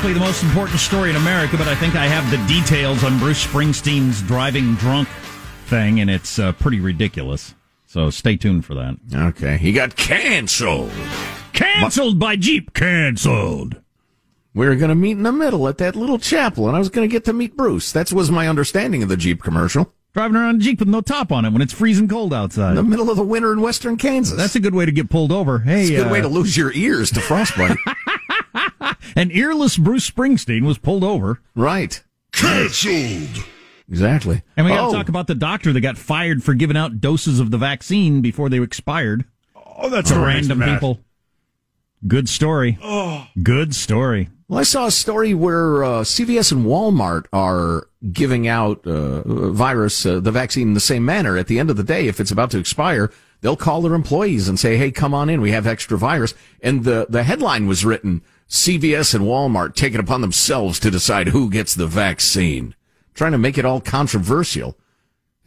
Exactly the most important story in America, but I think I have the details on Bruce Springsteen's driving drunk thing, and it's uh, pretty ridiculous. So stay tuned for that. Okay, he got canceled. Canceled by Jeep. Canceled. We were going to meet in the middle at that little chapel, and I was going to get to meet Bruce. That was my understanding of the Jeep commercial. Driving around a Jeep with no top on it when it's freezing cold outside. In the middle of the winter in western Kansas. That's a good way to get pulled over. Hey, It's a good uh, way to lose your ears to frostbite. An earless Bruce Springsteen was pulled over. right. Canceled. Exactly. And we got to Oh, talk about the doctor that got fired for giving out doses of the vaccine before they expired Oh, that's to what random mad. people. Good story. Oh. Good story. Well, I saw a story where uh, CVS and Walmart are giving out uh, virus, uh, the vaccine in the same manner. At the end of the day, if it's about to expire, they'll call their employees and say, "Hey, come on in. We have extra virus." And the the headline was written: CVS and Walmart take it upon themselves to decide who gets the vaccine, trying to make it all controversial.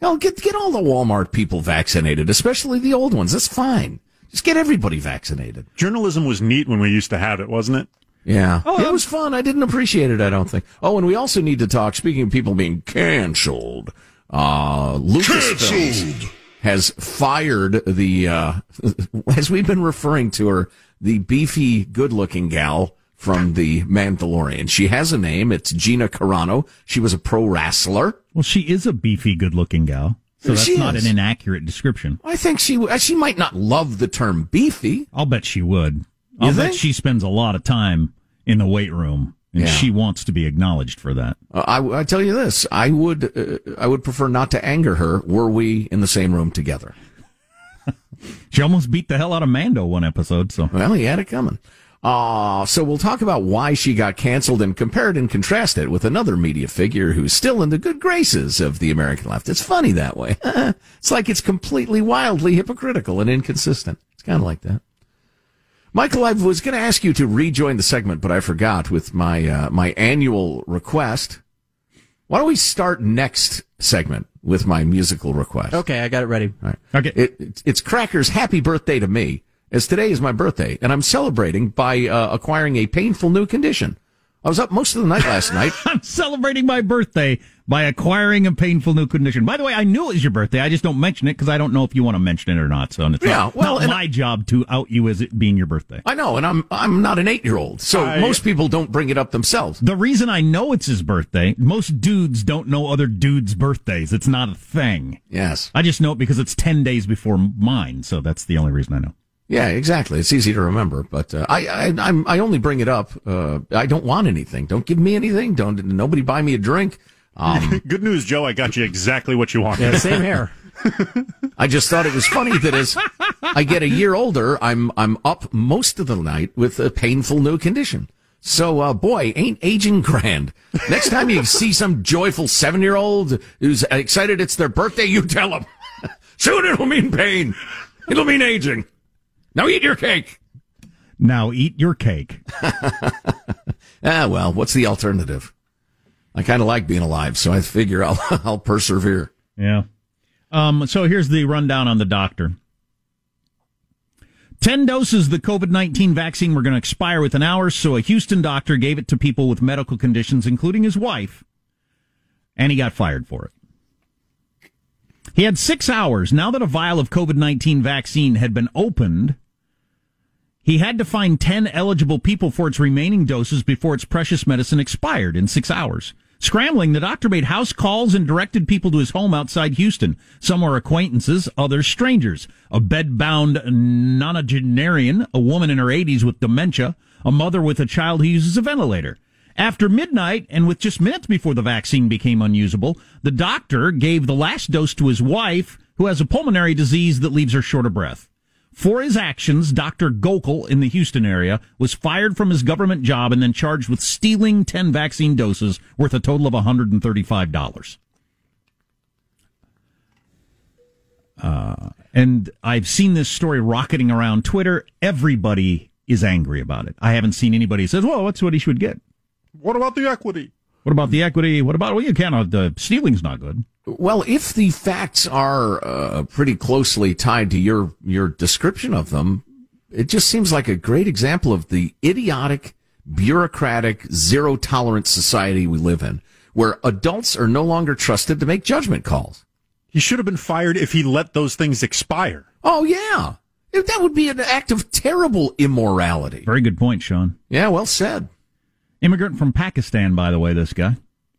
Hell, get get all the Walmart people vaccinated, especially the old ones. That's fine. Just get everybody vaccinated. Journalism was neat when we used to have it, wasn't it? Yeah. Oh, it was fun. I didn't appreciate it, I don't think. Oh, and we also need to talk, speaking of people being canceled, uh, Lucasfilm has fired the, uh, as we've been referring to her, the beefy, good looking gal from the Mandalorian. She has a name. It's Gina Carano. She was a pro wrestler. Well, she is a beefy, good looking gal. So that's She not is. an inaccurate description. I think she, uh, she might not love the term beefy. I'll bet she would. I'll You bet think? she spends a lot of time in the weight room, and Yeah. she wants to be acknowledged for that. Uh, I, I tell you this, I would, uh, I would prefer not to anger her were we in the same room together. She almost beat the hell out of Mando one episode. So Well, he had it coming. Uh, so we'll talk about why she got canceled and compare it and contrast it with another media figure who's still in the good graces of the American left. It's funny that way. it's like it's completely wildly hypocritical and inconsistent. It's kind of like that. Michael, I was going to ask you to rejoin the segment, but I forgot with my, uh, my annual request. Why don't we start next segment with my musical request? Okay, I got it ready. All right. Okay. It, it's- it's Cracker's happy birthday to me, as today is my birthday, and I'm celebrating by uh, acquiring a painful new condition. I was up most of the night last night. I'm celebrating my birthday by acquiring a painful new condition. By the way, I knew it was your birthday. I just don't mention it because I don't know if you want to mention it or not. So it's Yeah, not, well, not my job to out you as it being your birthday. I know, and I'm I'm not an eight year old, so I- most people don't bring it up themselves. The reason I know it's his birthday, most dudes don't know other dudes' birthdays. It's not a thing. Yes. I just know it because it's 10 days before mine. So that's the only reason I know. Yeah, exactly. It's easy to remember, but uh, I, I I'm I only bring it up. Uh, I don't want anything. Don't give me anything. Don't nobody buy me a drink. Um, Good news, Joe. I got you exactly what you want. Yeah, same hair. I just thought it was funny that as I get a year older, I'm I'm up most of the night with a painful new condition. So, uh, boy, ain't aging grand. Next time you see some joyful seven year old who's excited it's their birthday, you tell them. Soon it'll mean pain. It'll mean aging. Now eat your cake. Now eat your cake. Ah, well, what's the alternative? I kind of like being alive, so I figure I'll I'll persevere. Yeah. Um, so here's the rundown on the doctor. 10 doses of the COVID 19 vaccine were going to expire within hours, so a Houston doctor gave it to people with medical conditions, including his wife, and he got fired for it. He had six hours. Now that a vial of COVID 19 vaccine had been opened, he had to find 10 eligible people for its remaining doses before its precious medicine expired in six hours. Scrambling, the doctor made house calls and directed people to his home outside Houston. Some were acquaintances, others strangers. A bed-bound nonagenarian, a woman in her 80s with dementia, a mother with a child who uses a ventilator. After midnight, and with just minutes before the vaccine became unusable, the doctor gave the last dose to his wife, who has a pulmonary disease that leaves her short of breath. For his actions, Dr. Gokal in the Houston area was fired from his government job and then charged with stealing 10 vaccine doses worth a total of $135. Uh, and I've seen this story rocketing around Twitter. Everybody is angry about it. I haven't seen anybody says, well, that's what he should get. What about the equity? What about the equity? What about, well, you cannot, uh, the stealing's not good. Well, if the facts are uh, pretty closely tied to your your description of them, it just seems like a great example of the idiotic, bureaucratic, zero tolerance society we live in, where adults are no longer trusted to make judgment calls. He should have been fired if he let those things expire. Oh yeah, that would be an act of terrible immorality. Very good point, Sean. Yeah, well said. Immigrant from Pakistan, by the way, this guy.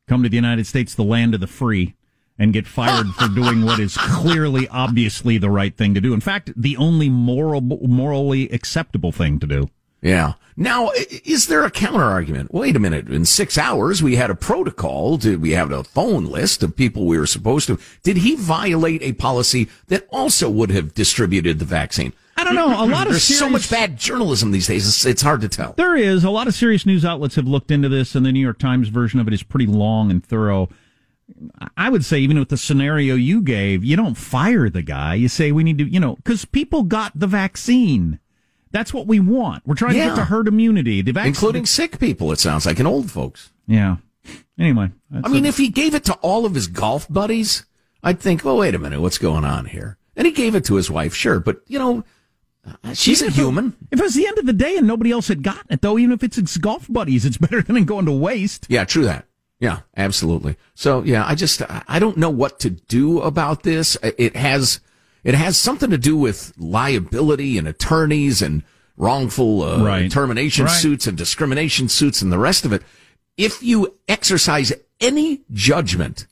Come to the United States, the land of the free, and get fired for doing what is clearly, obviously the right thing to do. In fact, the only moral, morally acceptable thing to do. Yeah. Now, is there a counter argument? Wait a minute. In six hours, we had a protocol. Did we have a phone list of people we were supposed to? Did he violate a policy that also would have distributed the vaccine? I don't know. A lot of There's so much bad journalism these days. It's, it's hard to tell. There is a lot of serious news outlets have looked into this, and the New York Times version of it is pretty long and thorough. I would say, even with the scenario you gave, you don't fire the guy. You say we need to, you know, because people got the vaccine. That's what we want. We're trying to get to herd immunity. The vaccine, Including sick people, it sounds like, and old folks. yeah. Anyway, I mean, if he gave it to all of his golf buddies, I'd think, well, wait a minute, what's going on here? And he gave it to his wife, sure, but, you know, uh, she's a Even if it- human. If it was the end of the day and nobody else had gotten it, though, even if it's its golf buddies, it's better than it going to waste. Yeah, true that. Yeah, absolutely. So yeah, I just I don't know what to do about this. It has it has something to do with liability and attorneys and wrongful uh, Right. termination Right. suits and discrimination suits and the rest of it. If you exercise any judgment,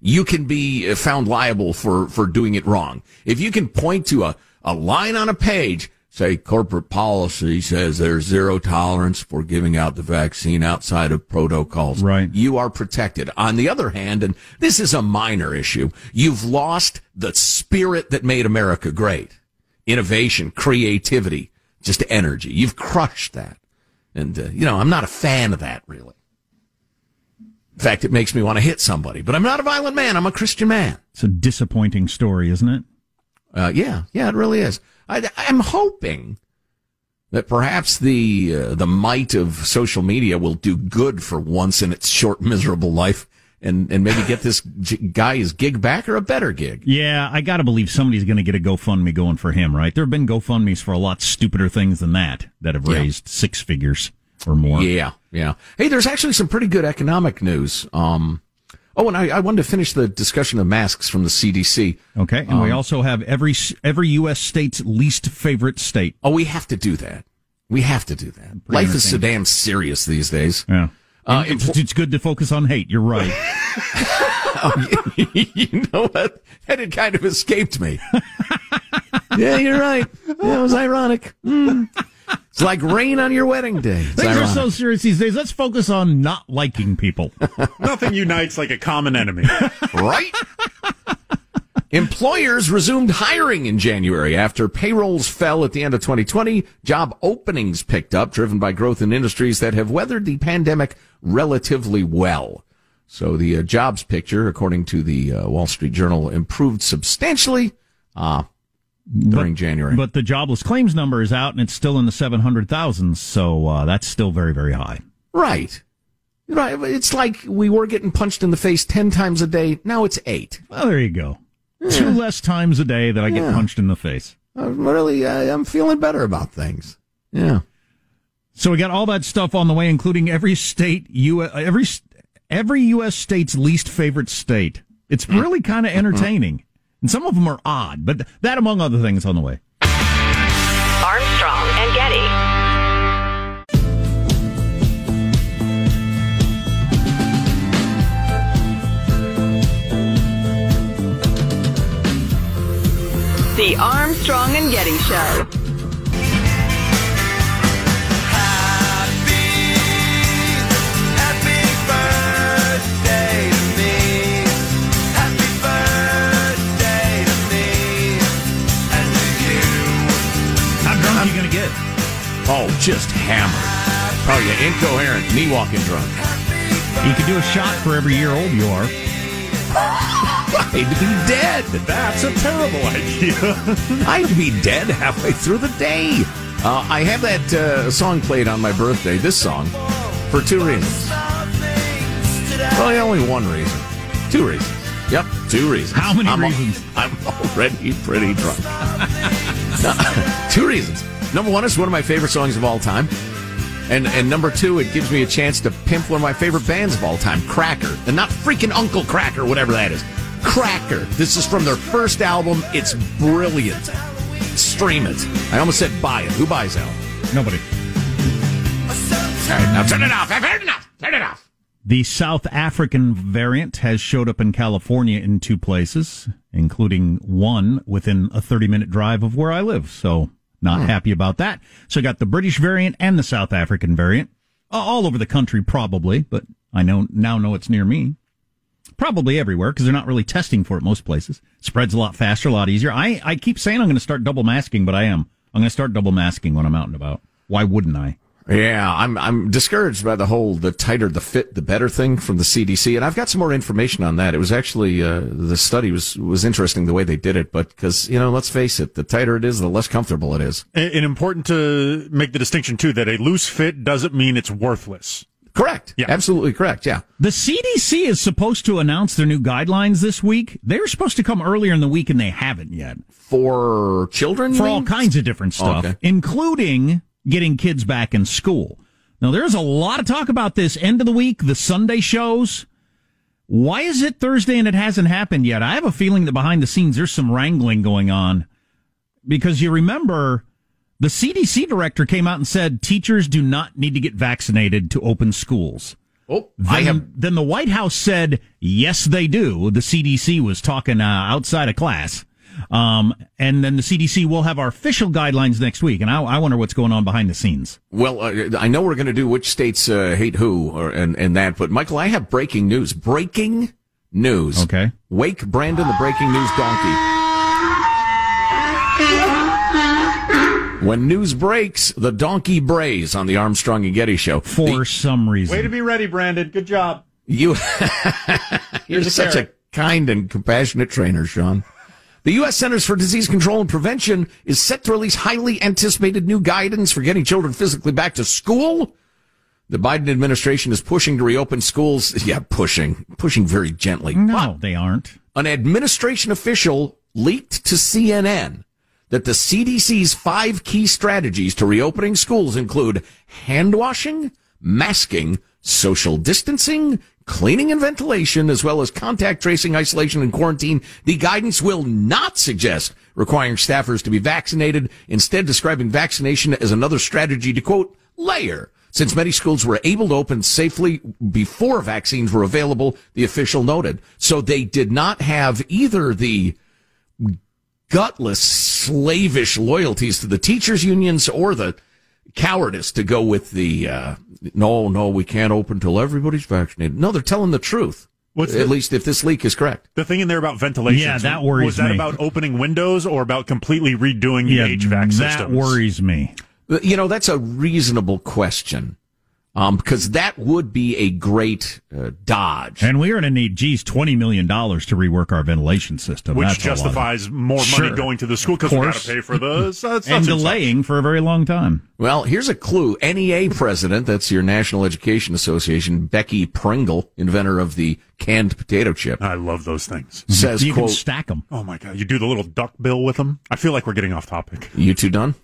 you can be uh, found liable for for doing it wrong. If you can point to a a line on a page say corporate policy says there's zero tolerance for giving out the vaccine outside of protocols. Right. You are protected. On the other hand, and this is a minor issue, you've lost the spirit that made America great. Innovation, creativity, just energy. You've crushed that. And, uh, you know, I'm not a fan of that, really. In fact, it makes me want to hit somebody, but I'm not a violent man. I'm a Christian man. It's a disappointing story, isn't it? Uh, yeah, yeah, it really is. I, I'm hoping that perhaps the uh, the might of social media will do good for once in its short, miserable life, and and maybe get this guy his gig back or a better gig. Yeah, I got to believe somebody's going to get a GoFundMe going for him, right? There have been GoFundMe's for a lot stupider things than that that have Yeah. raised six figures. or more. Yeah, yeah. Hey, there's actually some pretty good economic news. Um, oh, and I, I wanted to finish the discussion of masks from the CDC. Okay, and um, we also have every every U.S. state's least favorite state. Oh, we have to do that. We have to do that. Life is so damn serious these days. Yeah. Uh, it's, it's, good to focus on hate. You're right. oh, you know what? That had kind of escaped me. yeah, you're right. That was ironic. Mm. It's like rain on your wedding day. It's Things ironic. are so serious these days. Let's focus on not liking people. Nothing unites like a common enemy. right? Employers resumed hiring in January after payrolls fell at the end of 2020. Job openings picked up, driven by growth in industries that have weathered the pandemic relatively well. So the uh, jobs picture, according to the uh, Wall Street Journal, improved substantially uh, during but, January. But the jobless claims number is out, and it's still in the 700,000. So uh, that's still very, very high. Right. Right. It's like we were getting punched in the face 10 times a day. Now it's eight. Well, there you go. Two less times a day that I get yeah. punched in the face. I'm really, I, I'm feeling better about things. Yeah. So we got all that stuff on the way, including every state, U, every every U.S. state's least favorite state. It's really kind of entertaining, and some of them are odd, but that among other things on the way. Armstrong and Getty. The Armstrong and Getty Show. Oh, just hammered. Probably incoherent, knee walking drunk. You could do a shot for every year old you are. I'd be dead. That's a terrible idea. I'd be dead halfway through the day. Uh, I have that uh, song played on my birthday, this song, for two reasons. Well, only one reason. Two reasons. Yep, two reasons. How many I'm reasons? Al- I'm already pretty drunk. two reasons. Number one, it's one of my favorite songs of all time. And and number two, it gives me a chance to pimp one of my favorite bands of all time, Cracker. And not freaking Uncle Kracker, whatever that is. Cracker. This is from their first album. It's brilliant. Stream it. I almost said buy it. Who buys that? Nobody. All right, now turn it off. I've heard enough. Turn it off. The South African variant has showed up in California in two places, including one within a 30 minute drive of where I live. So, not hmm. happy about that. So, I got the British variant and the South African variant all over the country, probably, but I know now know it's near me. Probably everywhere because they're not really testing for it most places. Spreads a lot faster, a lot easier. I, I keep saying I'm going to start double masking, but I am. I'm going to start double masking when I'm out and about. Why wouldn't I? Yeah, I'm I'm discouraged by the whole the tighter the fit the better thing from the CDC, and I've got some more information on that. It was actually uh, the study was was interesting the way they did it, but because you know, let's face it, the tighter it is, the less comfortable it is. And, and important to make the distinction too that a loose fit doesn't mean it's worthless. Correct. Yeah. Absolutely correct. Yeah. The CDC is supposed to announce their new guidelines this week. They're supposed to come earlier in the week and they haven't yet. For children? For all kinds of different stuff, okay. including getting kids back in school. Now, there's a lot of talk about this end of the week, the Sunday shows. Why is it Thursday and it hasn't happened yet? I have a feeling that behind the scenes there's some wrangling going on because you remember the CDC director came out and said teachers do not need to get vaccinated to open schools. Oh, then, I have. Then the White House said, yes, they do. The CDC was talking uh, outside of class. Um, and then the CDC will have our official guidelines next week. And I, I wonder what's going on behind the scenes. Well, uh, I know we're going to do which states uh, hate who or, and, and that, but Michael, I have breaking news. Breaking news. Okay. Wake Brandon the breaking news donkey. When news breaks, the donkey brays on the Armstrong and Getty show. For the, some reason. Way to be ready, Brandon. Good job. You, you're such carrot. a kind and compassionate trainer, Sean. The U.S. Centers for Disease Control and Prevention is set to release highly anticipated new guidance for getting children physically back to school. The Biden administration is pushing to reopen schools. Yeah, pushing, pushing very gently. No, but they aren't. An administration official leaked to CNN that the CDC's five key strategies to reopening schools include hand washing, masking, social distancing, cleaning and ventilation, as well as contact tracing, isolation, and quarantine. The guidance will not suggest requiring staffers to be vaccinated, instead describing vaccination as another strategy to quote, layer. Since many schools were able to open safely before vaccines were available, the official noted. So they did not have either the gutless, slavish loyalties to the teachers' unions or the cowardice to go with the uh, no, no, we can't open till everybody's vaccinated. No, they're telling the truth. What's At the- least if this leak is correct. The thing in there about ventilation. Yeah, that worries Was that me. about opening windows or about completely redoing the HVAC system? that systems? worries me. You know, that's a reasonable question. Um, because that would be a great uh, dodge. And we're going to need, geez, $20 million to rework our ventilation system. Which That's a lot of- justifies more Sure. money going to the school because we got to pay for the such and delaying for a very long time. Well, here's a clue. NEA president, that's your National Education Association, Becky Pringle, inventor of the canned potato chip, I love those things. says, you quote, can stack them. Oh my god! You do the little duck bill with them. I feel like we're getting off topic. You two done?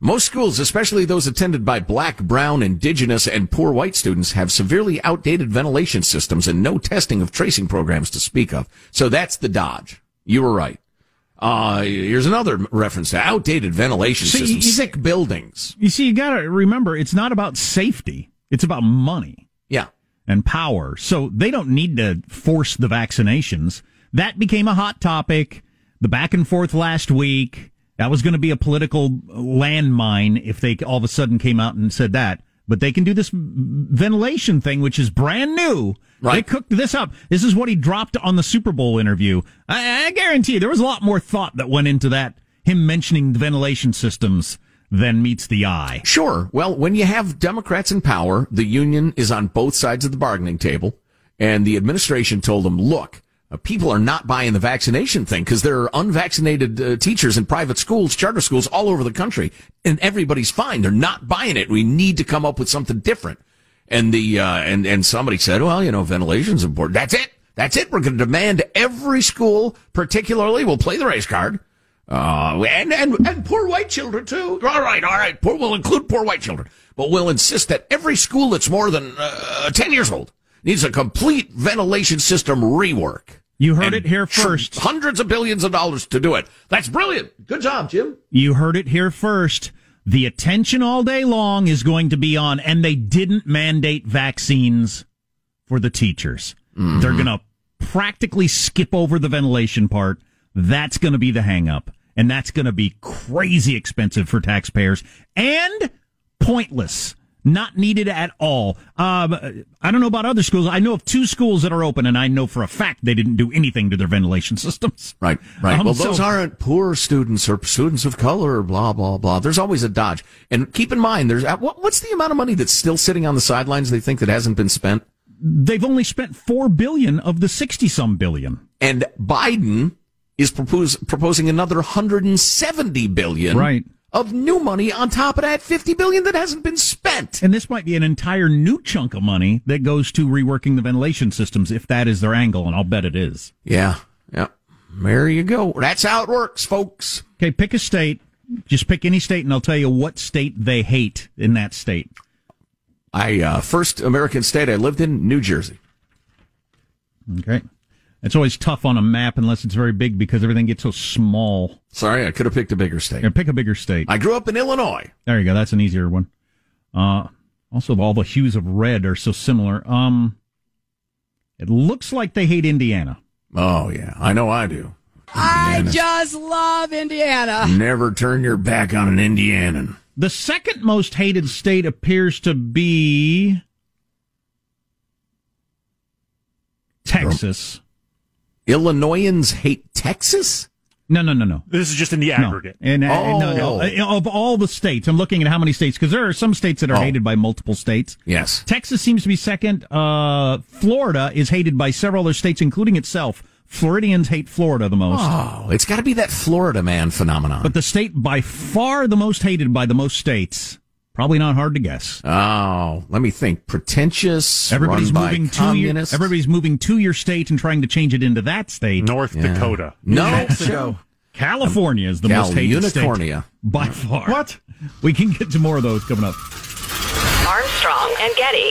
Most schools, especially those attended by black, brown, indigenous, and poor white students, have severely outdated ventilation systems and no testing of tracing programs to speak of. So that's the dodge. You were right. Uh, here's another reference to outdated ventilation See, systems. you- Sick buildings. You see, you got to remember, it's not about safety. It's about money Yeah. and power. So they don't need to force the vaccinations. That became a hot topic. The back and forth last week. That was going to be a political landmine if they all of a sudden came out and said that. But they can do this ventilation thing, which is brand new. Right. They cooked this up. This is what he dropped on the Super Bowl interview. I, I guarantee you, there was a lot more thought that went into that. Him mentioning the ventilation systems than meets the eye. Sure. Well, when you have Democrats in power, the union is on both sides of the bargaining table, and the administration told them, look, uh, people are not buying the vaccination thing because there are unvaccinated uh, teachers in private schools, charter schools all over the country, and everybody's fine. They're not buying it. We need to come up with something different. And the uh, and and somebody said, well, you know, ventilation's important. That's it. That's it. We're going to demand every school, particularly, will play the race card. Uh, and, and, and poor white children too. All right, all right. Poor, we'll include poor white children, but we'll insist that every school that's more than uh, 10 years old needs a complete ventilation system rework. You heard And it here first. Hundreds of billions of dollars to do it. That's brilliant. Good job, Jim. You heard it here first. The attention all day long is going to be on, and they didn't mandate vaccines for the teachers. Mm-hmm. They're going to practically skip over the ventilation part. That's going to be the hang up. And that's going to be crazy expensive for taxpayers and pointless. Not needed at all. Um, I don't know about other schools. I know of two schools that are open, and I know for a fact they didn't do anything to their ventilation systems. Right, right. Um, well, those so- aren't poor students or students of color blah, blah, blah. There's always a dodge. And keep in mind, there's, uh, what, what's the amount of money that's still sitting on the sidelines they think that hasn't been spent? they've only spent four billion of the sixty some billion. and Biden is propose, proposing another 170 billion Right. Of new money on top of that 50 billion that hasn't been spent. And this might be an entire new chunk of money that goes to reworking the ventilation systems if that is their angle, and I'll bet it is. Yeah, yeah. There you go. That's how it works, folks. Okay, pick a state. Just pick any state, and I'll tell you what state they hate in that state. I uh, first American state I lived in, New Jersey. Okay. It's always tough on a map unless it's very big because everything gets so small. Sorry, I could have picked a bigger state. Here, pick a bigger state. I grew up in Illinois. There you go. That's an easier one. Uh, also, all the hues of red are so similar. Um, it looks like they hate Indiana. Oh yeah, I know I do. I just love Indiana. Never turn your back on an Indianan. The second most hated state appears to be Texas. Illinoisans hate Texas. No, no, no, no. This is just in the No. aggregate. And, uh, no, no. Oh. Uh, Of all the states, I'm looking at how many states because there are some states that are Oh. hated by multiple states. Yes. Texas seems to be second. Uh, Florida is hated by several other states, including itself. Floridians hate Florida the most. Oh, it's got to be that Florida man phenomenon. But the state by far the most hated by the most states, probably not hard to guess. oh, let me think. Pretentious. Everybody's run by moving to your, everybody's moving to your state and trying to change it into that state. North Dakota. No, Mexico. California is the Cal most hated state by far. What? We can get to more of those coming up. Armstrong and Getty.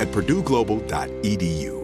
at purdueglobal.edu.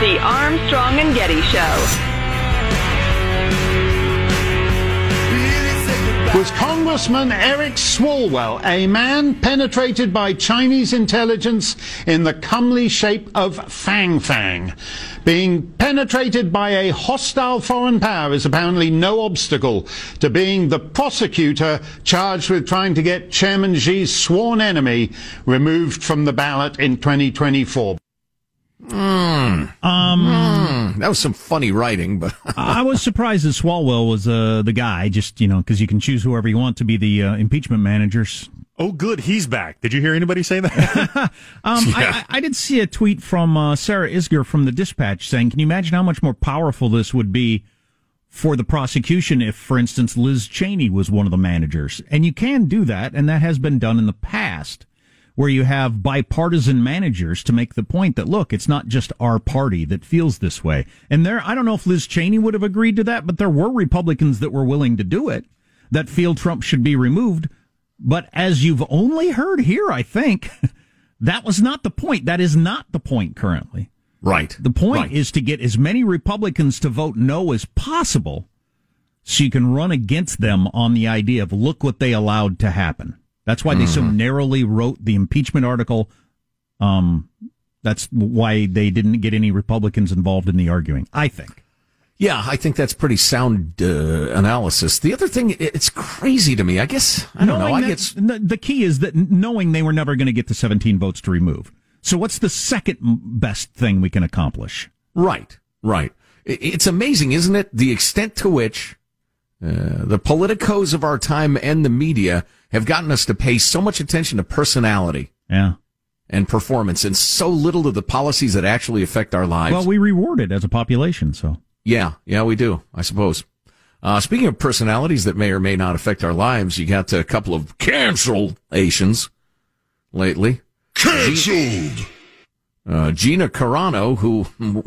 The Armstrong and Getty Show. Was Congressman Eric Swalwell, a man penetrated by Chinese intelligence in the comely shape of Fang Fang. Being penetrated by a hostile foreign power is apparently no obstacle to being the prosecutor charged with trying to get Chairman Xi's sworn enemy removed from the ballot in 2024. Mm. Um, that was some funny writing, but I was surprised that Swalwell was uh, the guy, just, you know, because you can choose whoever you want to be the uh, impeachment managers. Oh, good. He's back. Did you hear anybody say that? um, I, I, did see a tweet from uh, Sarah Isgur from the Dispatch saying, "Can you imagine how much more powerful this would be for the prosecution if, for instance, Liz Cheney was one of the managers?" And you can do that, and that has been done in the past, where you have bipartisan managers to make the point that look, it's not just our party that feels this way. And there, I don't know if Liz Cheney would have agreed to that, but there were Republicans that were willing to do it that feel Trump should be removed. But as you've only heard here, I think that was not the point. That is not the point currently. Right. The point right. is to get as many Republicans to vote no as possible so you can run against them on the idea of look what they allowed to happen. That's why they so narrowly wrote the impeachment article. Um, that's why they didn't get any Republicans involved in the arguing, I think. Yeah, I think that's pretty sound uh, analysis. The other thing, it's crazy to me. I guess I don't knowing know. I get the key is that knowing they were never going to get the 17 votes to remove. So what's the second best thing we can accomplish? right, right. It's amazing, isn't it? The extent to which uh, the politicos of our time and the media have gotten us to pay so much attention to personality Yeah. and performance, and so little to the policies that actually affect our lives. Well, we reward it as a population, so. Yeah, yeah, we do, I suppose. Uh, speaking of personalities that may or may not affect our lives, you got a couple of cancelations lately. Cancelled. Uh, Gina Carano, who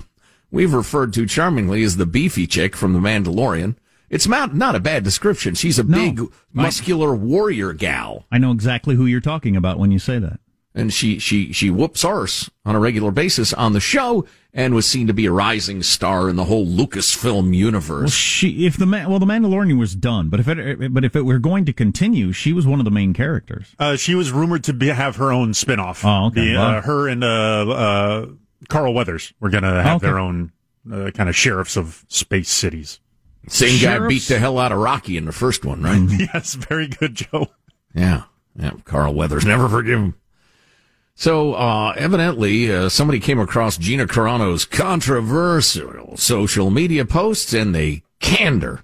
we've referred to charmingly as the beefy chick from The Mandalorian. It's not, not a bad description. She's a No. big, muscular warrior gal. I know exactly who you're talking about when you say that. And she, she, she whoops arse on a regular basis on the show and was seen to be a rising star in the whole Lucasfilm universe. Well, she if the Ma- well the Mandalorian was done, but if it but if it were going to continue, she was one of the main characters. Uh, she was rumored to be, have her own spinoff. Oh, okay. The, uh, her and uh, uh, Carl Weathers were going to have Okay. their own uh, kind of sheriffs of space cities. Same guy beat the hell out of Rocky in the first one, right? yes, very good, Joe. Yeah, yeah. Carl Weathers never forgive him. So uh, evidently, uh, somebody came across Gina Carano's controversial social media posts, and they canned her.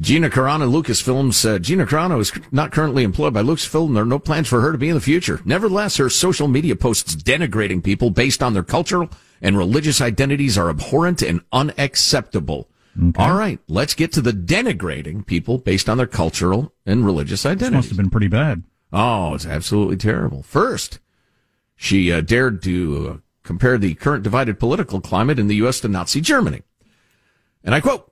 Gina Carano, Lucasfilm said Gina Carano is not currently employed by Lucasfilm. There are no plans for her to be in the future. Nevertheless, her social media posts denigrating people based on their cultural and religious identities are abhorrent and unacceptable. All right, let's get to the denigrating people based on their cultural and religious This identities. must have been pretty bad. Oh, it's absolutely terrible. First, she uh, dared to uh, compare the current divided political climate in the U.S. to Nazi Germany. And I quote,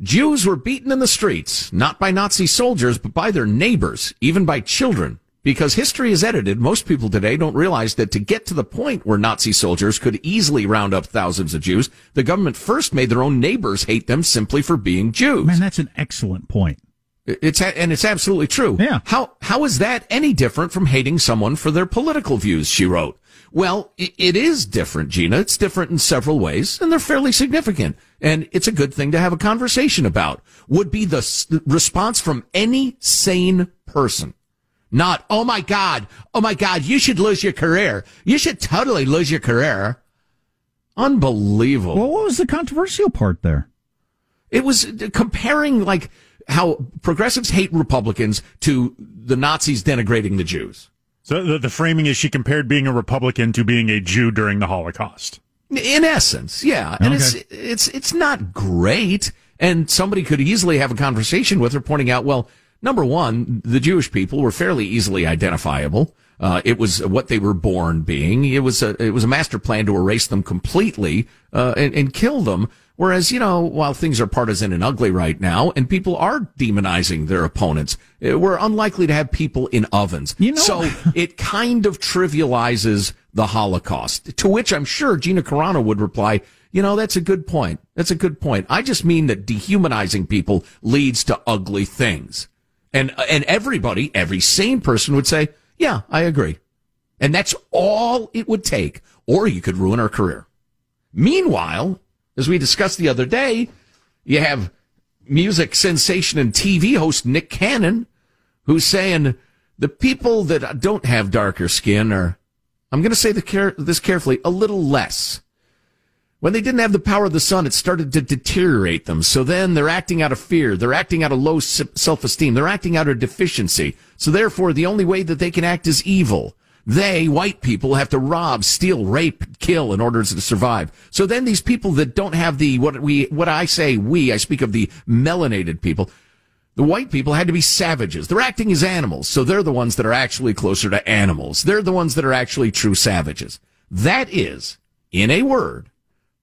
Jews were beaten in the streets, not by Nazi soldiers, but by their neighbors, even by children. Because history is edited, most people today don't realize that to get to the point where Nazi soldiers could easily round up thousands of Jews, the government first made their own neighbors hate them simply for being Jews. Man, that's an excellent point. It's and it's absolutely true. Yeah. How how is that any different from hating someone for their political views? She wrote. Well, it is different, Gina. It's different in several ways, and they're fairly significant. And it's a good thing to have a conversation about. Would be the response from any sane person. Not, oh my God, oh my God, you should lose your career. You should totally lose your career. Unbelievable. Well, what was the controversial part there? It was comparing like how progressives hate Republicans to the Nazis denigrating the Jews. So the, the framing is she compared being a Republican to being a Jew during the Holocaust. In essence, yeah. And it's it's it's not great. And somebody could easily have a conversation with her pointing out, well, number one, the Jewish people were fairly easily identifiable. Uh, it was what they were born being. It was a, it was a master plan to erase them completely, uh, and, and kill them. Whereas, you know, while things are partisan and ugly right now, and people are demonizing their opponents, uh, we're unlikely to have people in ovens. You know- so it kind of trivializes the Holocaust. To which I'm sure Gina Carano would reply, you know, that's a good point. That's a good point. I just mean that dehumanizing people leads to ugly things. And, and everybody, every sane person would say, yeah, I agree. And that's all it would take, or you could ruin our career. Meanwhile, as we discussed the other day, you have music sensation and TV host Nick Cannon, who's saying the people that don't have darker skin are, I'm going to say the care, this carefully, a little less. When they didn't have the power of the sun, it started to deteriorate them. So then they're acting out of fear. They're acting out of low self-esteem. They're acting out of deficiency. So therefore, the only way that they can act is evil. They, white people, have to rob, steal, rape, kill in order to survive. So then these people that don't have the, what we, what I say we, I speak of the melanated people, the white people had to be savages. They're acting as animals, so they're the ones that are actually closer to animals. They're the ones that are actually true savages. That is, in a word,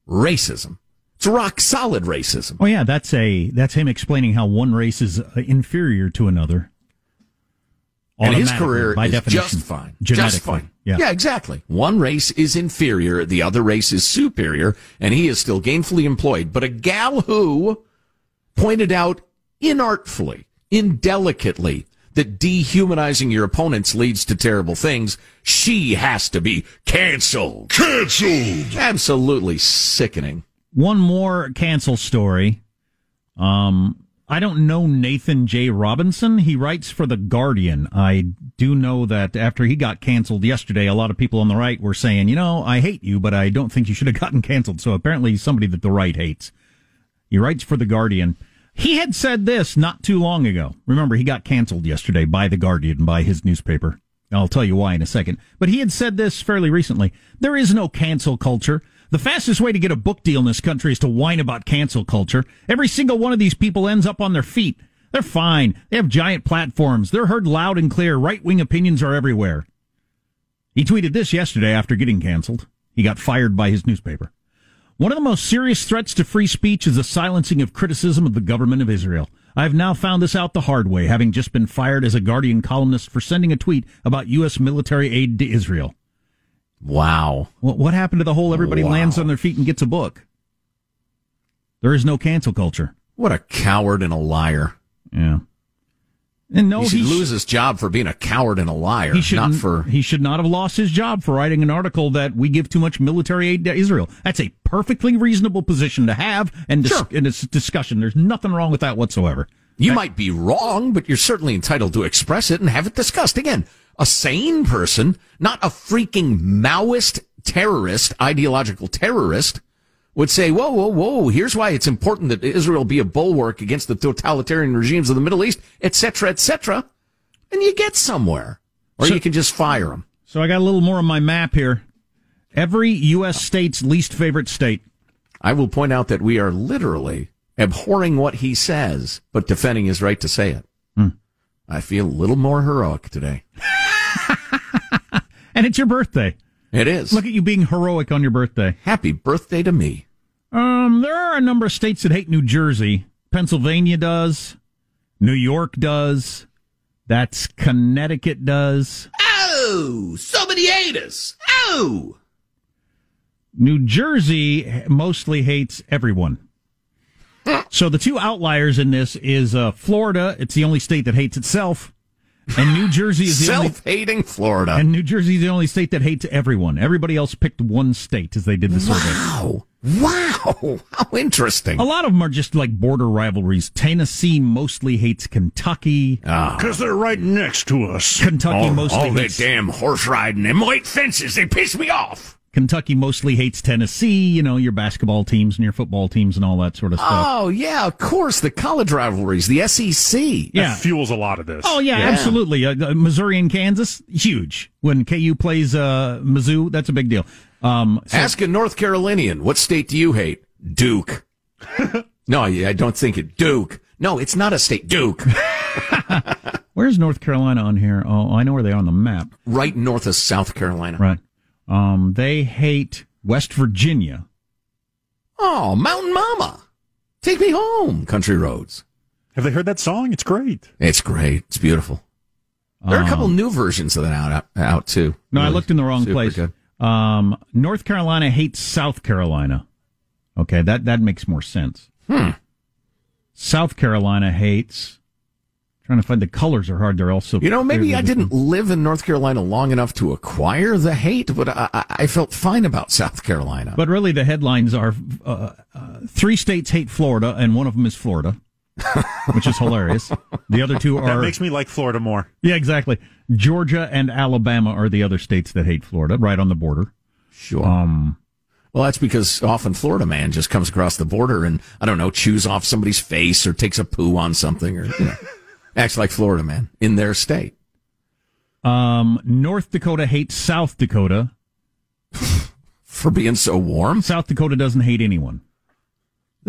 racism. It's rock solid racism. Oh yeah, that's a that's him explaining how one race is uh, inferior to another. And his career by is definition, just fine. Genetically, Just fine. Yeah. exactly. One race is inferior, the other race is superior, and he is still gainfully employed. But a gal who pointed out inartfully, indelicately, that dehumanizing your opponents leads to terrible things, she has to be canceled. Cancelled. Absolutely sickening. One more cancel story. Um, I don't know Nathan J. Robinson. He writes for The Guardian. I do know that after he got canceled yesterday, a lot of people on the right were saying, you know, I hate you, but I don't think you should have gotten canceled. So apparently he's somebody that the right hates. He writes for The Guardian. He had said this not too long ago. Remember, he got canceled yesterday by The Guardian, by his newspaper. I'll tell you why in a second. But he had said this fairly recently. There is no cancel culture. The fastest way to get a book deal in this country is to whine about cancel culture. Every single one of these people ends up on their feet. They're fine. They have giant platforms. They're heard loud and clear. Right wing opinions are everywhere. He tweeted this yesterday after getting canceled. He got fired by his newspaper. One of the most serious threats to free speech is the silencing of criticism of the government of Israel. I have now found this out the hard way, having just been fired as a Guardian columnist for sending a tweet about U.S. military aid to Israel. Wow. What, what happened to the whole everybody Wow. lands on their feet and gets a book? There is no cancel culture. What a coward and a liar. Yeah. And no, he should he sh- lose his job for being a coward and a liar. He should not for. He should not have lost his job for writing an article that we give too much military aid to Israel. That's a perfectly reasonable position to have and dis- Sure. in this discussion. There's nothing wrong with that whatsoever. You might be wrong, but you're certainly entitled to express it and have it discussed. Again, a sane person, not a freaking Maoist terrorist, ideological terrorist, would say, whoa, whoa, whoa, here's why it's important that Israel be a bulwark against the totalitarian regimes of the Middle East, et cetera, et cetera. And you get somewhere. Or So- you can just fire them. So I got a little more on my map here. Every U.S. state's least favorite state. I will point out that we are literally abhorring what he says, but defending his right to say it. Hmm. I feel a little more heroic today. And it's your birthday. It is. Look at you being heroic on your birthday. Happy birthday to me. Um, there are a number of states that hate New Jersey. Pennsylvania does. New York does. That's Connecticut does. Oh, so many haters. Oh. New Jersey mostly hates everyone. So the two outliers in this is uh, Florida. It's the only state that hates itself, and New Jersey is the only Self-hating Florida. and New Jersey is the only state that hates everyone. Everybody else picked one state as they did the survey. wow. Wow. Oh, how interesting. A lot of them are just like border rivalries. Tennessee mostly hates Kentucky. Ah. Because they're right next to us. Kentucky all, mostly all that hates damn horse riding and white fences, they piss me off. Kentucky mostly hates Tennessee. You know your basketball teams and your football teams and all that sort of stuff. Oh, yeah, of course. The college rivalries, the SEC. yeah. That fuels a lot of this. Oh yeah, Yeah. absolutely. Uh, uh, Missouri and Kansas, huge. When KU plays uh, Mizzou, that's a big deal. Um, so- Ask a North Carolinian, what state do you hate? Duke. no, I I don't think it. Duke. No, it's not a state. Duke. where's North Carolina on here? Oh, I know where they are on the map. right north of South Carolina. Right. Um, they hate West Virginia. Oh, Mountain Mama. Take me home, country roads. Have they heard that song? It's great. It's great. It's beautiful. There are a couple new versions of that out, out, out too. No, I looked in the wrong place. good. Um, North Carolina hates South Carolina. Okay, that that makes more sense. Hmm. South Carolina hates. Trying to find the colors are hard. They're also You know, maybe I didn't live in North Carolina long enough to acquire the hate, but I, I, I felt fine about South Carolina. But really, the headlines are uh, uh, three states hate Florida, and one of them is Florida, which is hilarious. The other two are That are makes me like Florida more. yeah, exactly. Georgia and Alabama are the other states that hate Florida, right on the border. sure. Um, well, that's because often Florida man just comes across the border and I don't know, chews off somebody's face or takes a poo on something or you know, acts like Florida man in their state. um, North Dakota hates South Dakota. For being so warm. South Dakota doesn't hate anyone.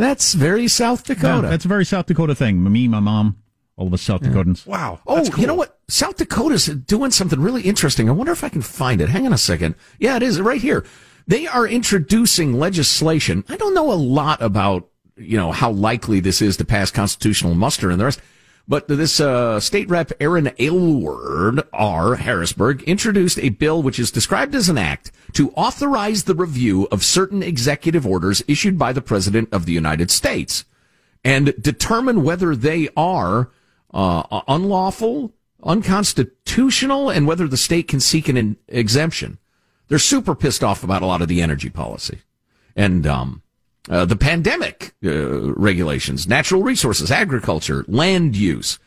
That's very South Dakota. Yeah, that's a very South Dakota thing. Me, my mom, all of us South Dakotans. Wow. Oh, cool. you know what? South Dakota's doing something really interesting. I wonder if I can find it. Hang on a second. Yeah, it is right here. They are introducing legislation. I don't know a lot about, you know, how likely this is to pass constitutional muster and the rest. But this uh, state rep Aaron Aylward R. Harrisburg introduced a bill which is described as an act to authorize the review of certain executive orders issued by the President of the United States and determine whether they are uh, unlawful, unconstitutional, and whether the state can seek an exemption. They're super pissed off about a lot of the energy policy and um, uh, the pandemic uh, regulations, natural resources, agriculture, land use,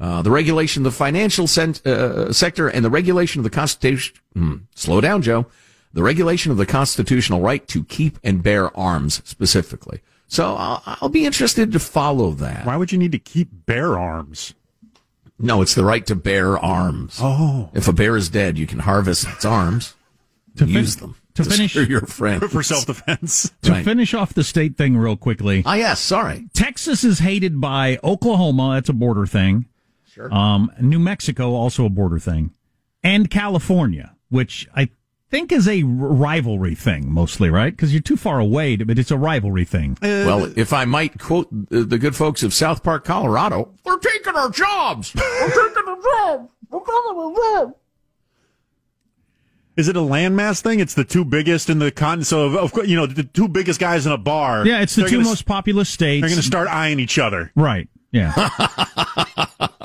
uh, the regulation of the financial cent- uh, sector, and the regulation of the constitution. Hmm, slow down, Joe. The regulation of the constitutional right to keep and bear arms specifically. So I'll, I'll be interested to follow that. Why would you need to keep bear arms? No, it's the right to bear arms. Oh. If a bear is dead, you can harvest its arms, To use them to finish- your friend For self defense. To Right. finish off the state thing real quickly, Ah, yes, sorry. Texas is hated by Oklahoma. That's a border thing. Sure. Um, New Mexico, also a border thing. And California, which I think is a r- rivalry thing mostly, right? Because you're too far away, to, but it's a rivalry thing. Well, if I might quote the, the good folks of South Park, Colorado, they're taking our jobs. They're taking our jobs. They're taking our jobs. Is it a landmass thing? It's the two biggest in the continent. So, of, of course, you know, the two biggest guys in a bar. Yeah, it's the two gonna- most populous states. They're going to start eyeing each other. Right. Yeah.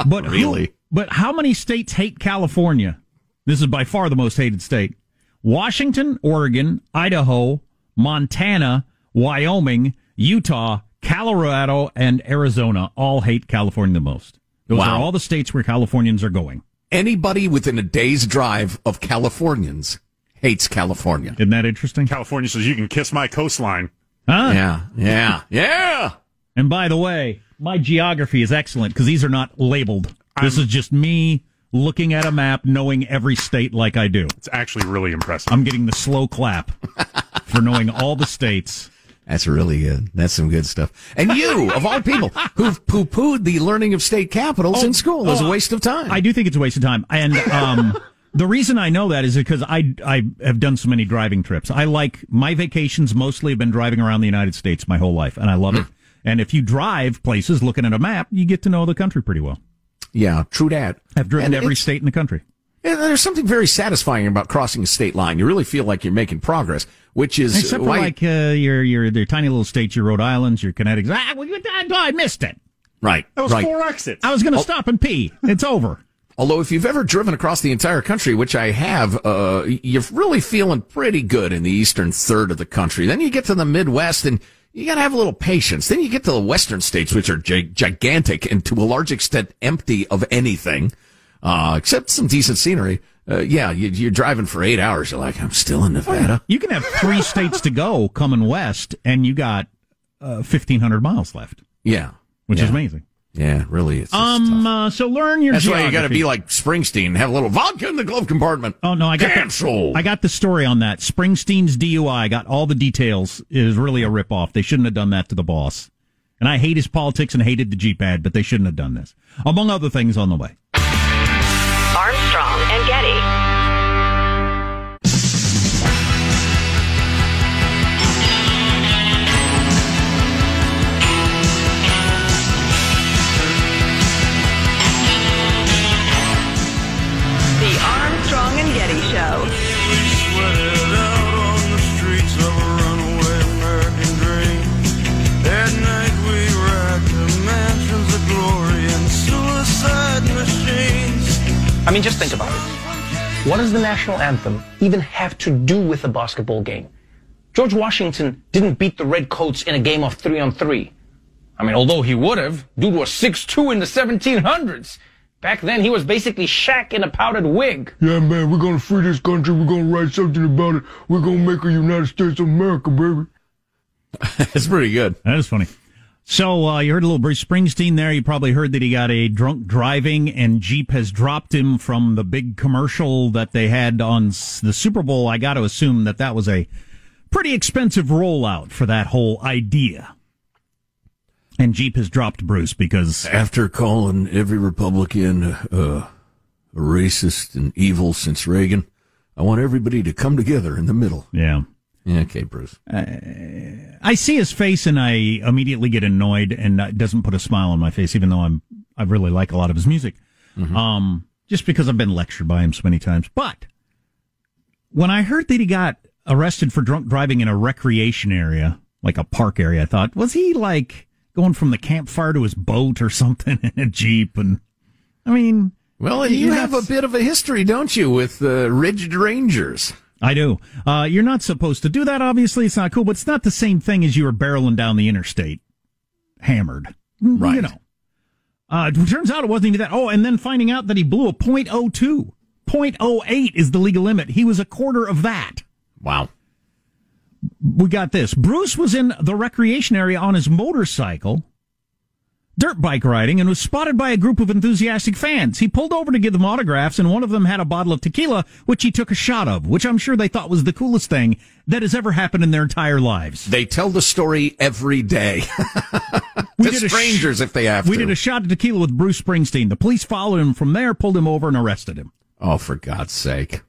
but who- Really? but how many states hate California? This is by far the most hated state. Washington, Oregon, Idaho, Montana, Wyoming, Utah, Colorado, and Arizona all hate California the most. Those Wow. are all the states where Californians are going. Anybody within a day's drive of Californians hates California. Isn't that interesting? California says you can kiss my coastline. Huh? Yeah, yeah, yeah. And by the way, my geography is excellent because these are not labeled. This is just me looking at a map, knowing every state like I do. It's actually really impressive. I'm getting the slow clap for knowing all the states. That's really good. That's some good stuff. And you, of all people, who've poo-pooed the learning of state capitals in school as a waste of time. I do think it's a waste of time. And um, the reason I know that is because I, I have done so many driving trips. I like my vacations mostly have been driving around the United States my whole life, and I love it. And if you drive places looking at a map, you get to know the country pretty well. yeah, true that. I've driven And every state in the country. Yeah, there's something very satisfying about crossing a state line. You really feel like you're making progress, which is Except for like uh, your your your tiny little states, your Rhode Islands, your Connecticut. Ah, well, you- I, I missed it. right, That was right. four exits. I was going to stop and pee. It's over. Although if you've ever driven across the entire country, which I have, uh, you're really feeling pretty good in the eastern third of the country. Then you get to the Midwest and you gotta have a little patience. Then you get to the western states, which are gi- gigantic and to a large extent empty of anything, uh, except some decent scenery. Uh, yeah, you, you're driving for eight hours. You're like, I'm still in Nevada. You can have three states to go coming west, and you got uh, fifteen hundred miles left, Yeah. which yeah. is amazing. Yeah, really. It's Um, uh, so learn your. That's why you got to be like Springsteen have a little vodka in the glove compartment. Oh no, I got Cancel. The, I got the story on that. Springsteen's DUI. Got all the details. It is really a ripoff. They shouldn't have done that to the boss. And I hate his politics and hated the Jeep ad, but they shouldn't have done this. Among other things on the way. I mean, just think about it. What does the national anthem even have to do with a basketball game? George Washington didn't beat the Redcoats in a game of three on three. I mean, although he would have, dude was 6'2 in the 1700s. Back then, he was basically Shaq in a powdered wig. Yeah, man, we're gonna free this country. We're gonna write something about it. We're gonna make a United States of America, baby. That's pretty good. That is funny. So uh, you heard a little Bruce Springsteen there. You probably heard that he got a drunk driving, and Jeep has dropped him from the big commercial that they had on the Super Bowl. I got to assume that that was a pretty expensive rollout for that whole idea. And Jeep has dropped Bruce because After calling every Republican uh, a racist and evil since Reagan, I want everybody to come together in the middle. yeah. Yeah, okay, Bruce. I see his face and I immediately get annoyed and it doesn't put a smile on my face, even though I'm, I really like a lot of his music. Um, just because I've been lectured by him so many times. But when I heard that he got arrested for drunk driving in a recreation area, like a park area, I thought, was he like going from the campfire to his boat or something in a Jeep? And I mean, Well, you have a bit of a history, don't you, with uh, rigid rangers? I do. Uh, you're not supposed to do that. Obviously, it's not cool, but it's not the same thing as you were barreling down the interstate, hammered. Mm, Right. You know. Uh, it turns out it wasn't even that. Oh, and then finding out that he blew a .02. .08 is the legal limit. He was a quarter of that. Wow. We got this. Bruce was in the recreation area on his motorcycle, dirt bike riding, and was spotted by a group of enthusiastic fans. He pulled over to give them autographs, and one of them had a bottle of tequila, which he took a shot of, which I'm sure they thought was the coolest thing that has ever happened in their entire lives. They tell the story every day. We did a sh- strangers if they have We to. did a shot of tequila with Bruce Springsteen. The police followed him from there, pulled him over, and arrested him. oh, for God's sake.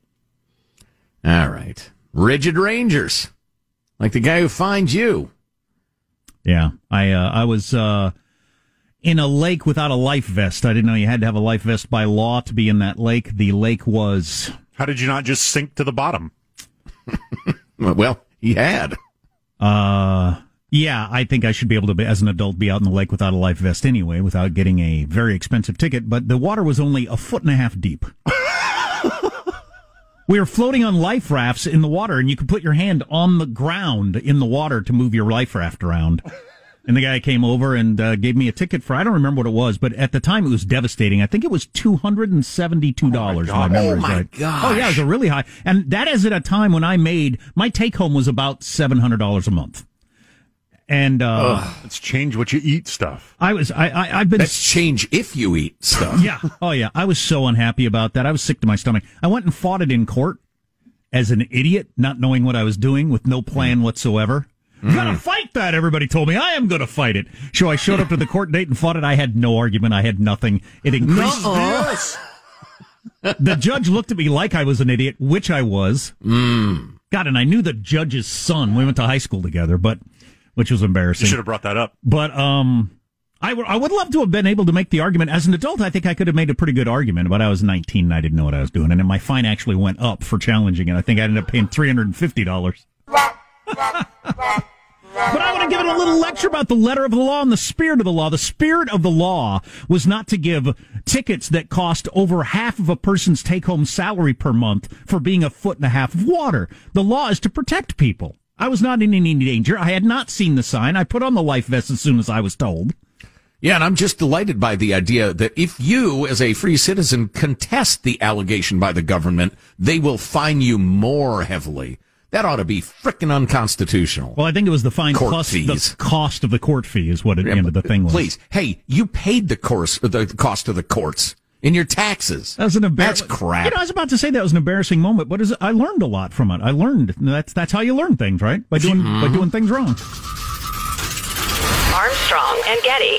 All right. Rigid Rangers. Like the guy who finds you. Yeah, I uh, I was uh, in a lake without a life vest. I didn't know you had to have a life vest by law to be in that lake. The lake was. How did you not just sink to the bottom? well, he had. Uh, yeah, I think I should be able to, be, as an adult, be out in the lake without a life vest anyway, without getting a very expensive ticket. But the water was only a foot and a half deep. we were floating on life rafts in the water, and you could put your hand on the ground in the water to move your life raft around. And the guy came over and uh, gave me a ticket for I don't remember what it was, but at the time it was devastating. I think it was two hundred and seventy two dollars. Oh, my oh my right. gosh. Oh yeah, it was a really high, and that is at a time when I made my take home was about seven hundred dollars a month. And uh, Ugh, let's change what you eat stuff. I was I, I I've been Let's change if you eat stuff. yeah oh yeah I was so unhappy about that. I was sick to my stomach. I went and fought it in court as an idiot, not knowing what I was doing, with no plan whatsoever. You gotta fight that, everybody told me. I am gonna fight it. So I showed up to the court date and fought it. I had no argument. I had nothing. It increased. the judge looked at me like I was an idiot, which I was. Mm. God, and I knew the judge's son. We went to high school together, but which was embarrassing. You should have brought that up. But um, I would would love to have been able to make the argument as an adult. I think I could have made a pretty good argument, but I was 19 and I didn't know what I was doing, and then my fine actually went up for challenging it. I think I ended up paying 350 dollars. But I want to give it a little lecture about the letter of the law and the spirit of the law. The spirit of the law was not to give tickets that cost over half of a person's take home salary per month for being a foot and a half of water. The law is to protect people. I was not in any danger. I had not seen the sign. I put on the life vest as soon as I was told. Yeah, and I'm just delighted by the idea that if you, as a free citizen, contest the allegation by the government, they will fine you more heavily. That ought to be frickin' unconstitutional. Well, I think it was the fine Court plus fees. the cost of the court fee is what at the end of the thing was. Please, hey, you paid the course, the cost of the courts in your taxes. That was an That's crap. You know, I was about to say that was an embarrassing moment, but is, I learned a lot from it. I learned that's that's how you learn things, right? By doing by Mm-hmm. doing things wrong. Armstrong and Getty.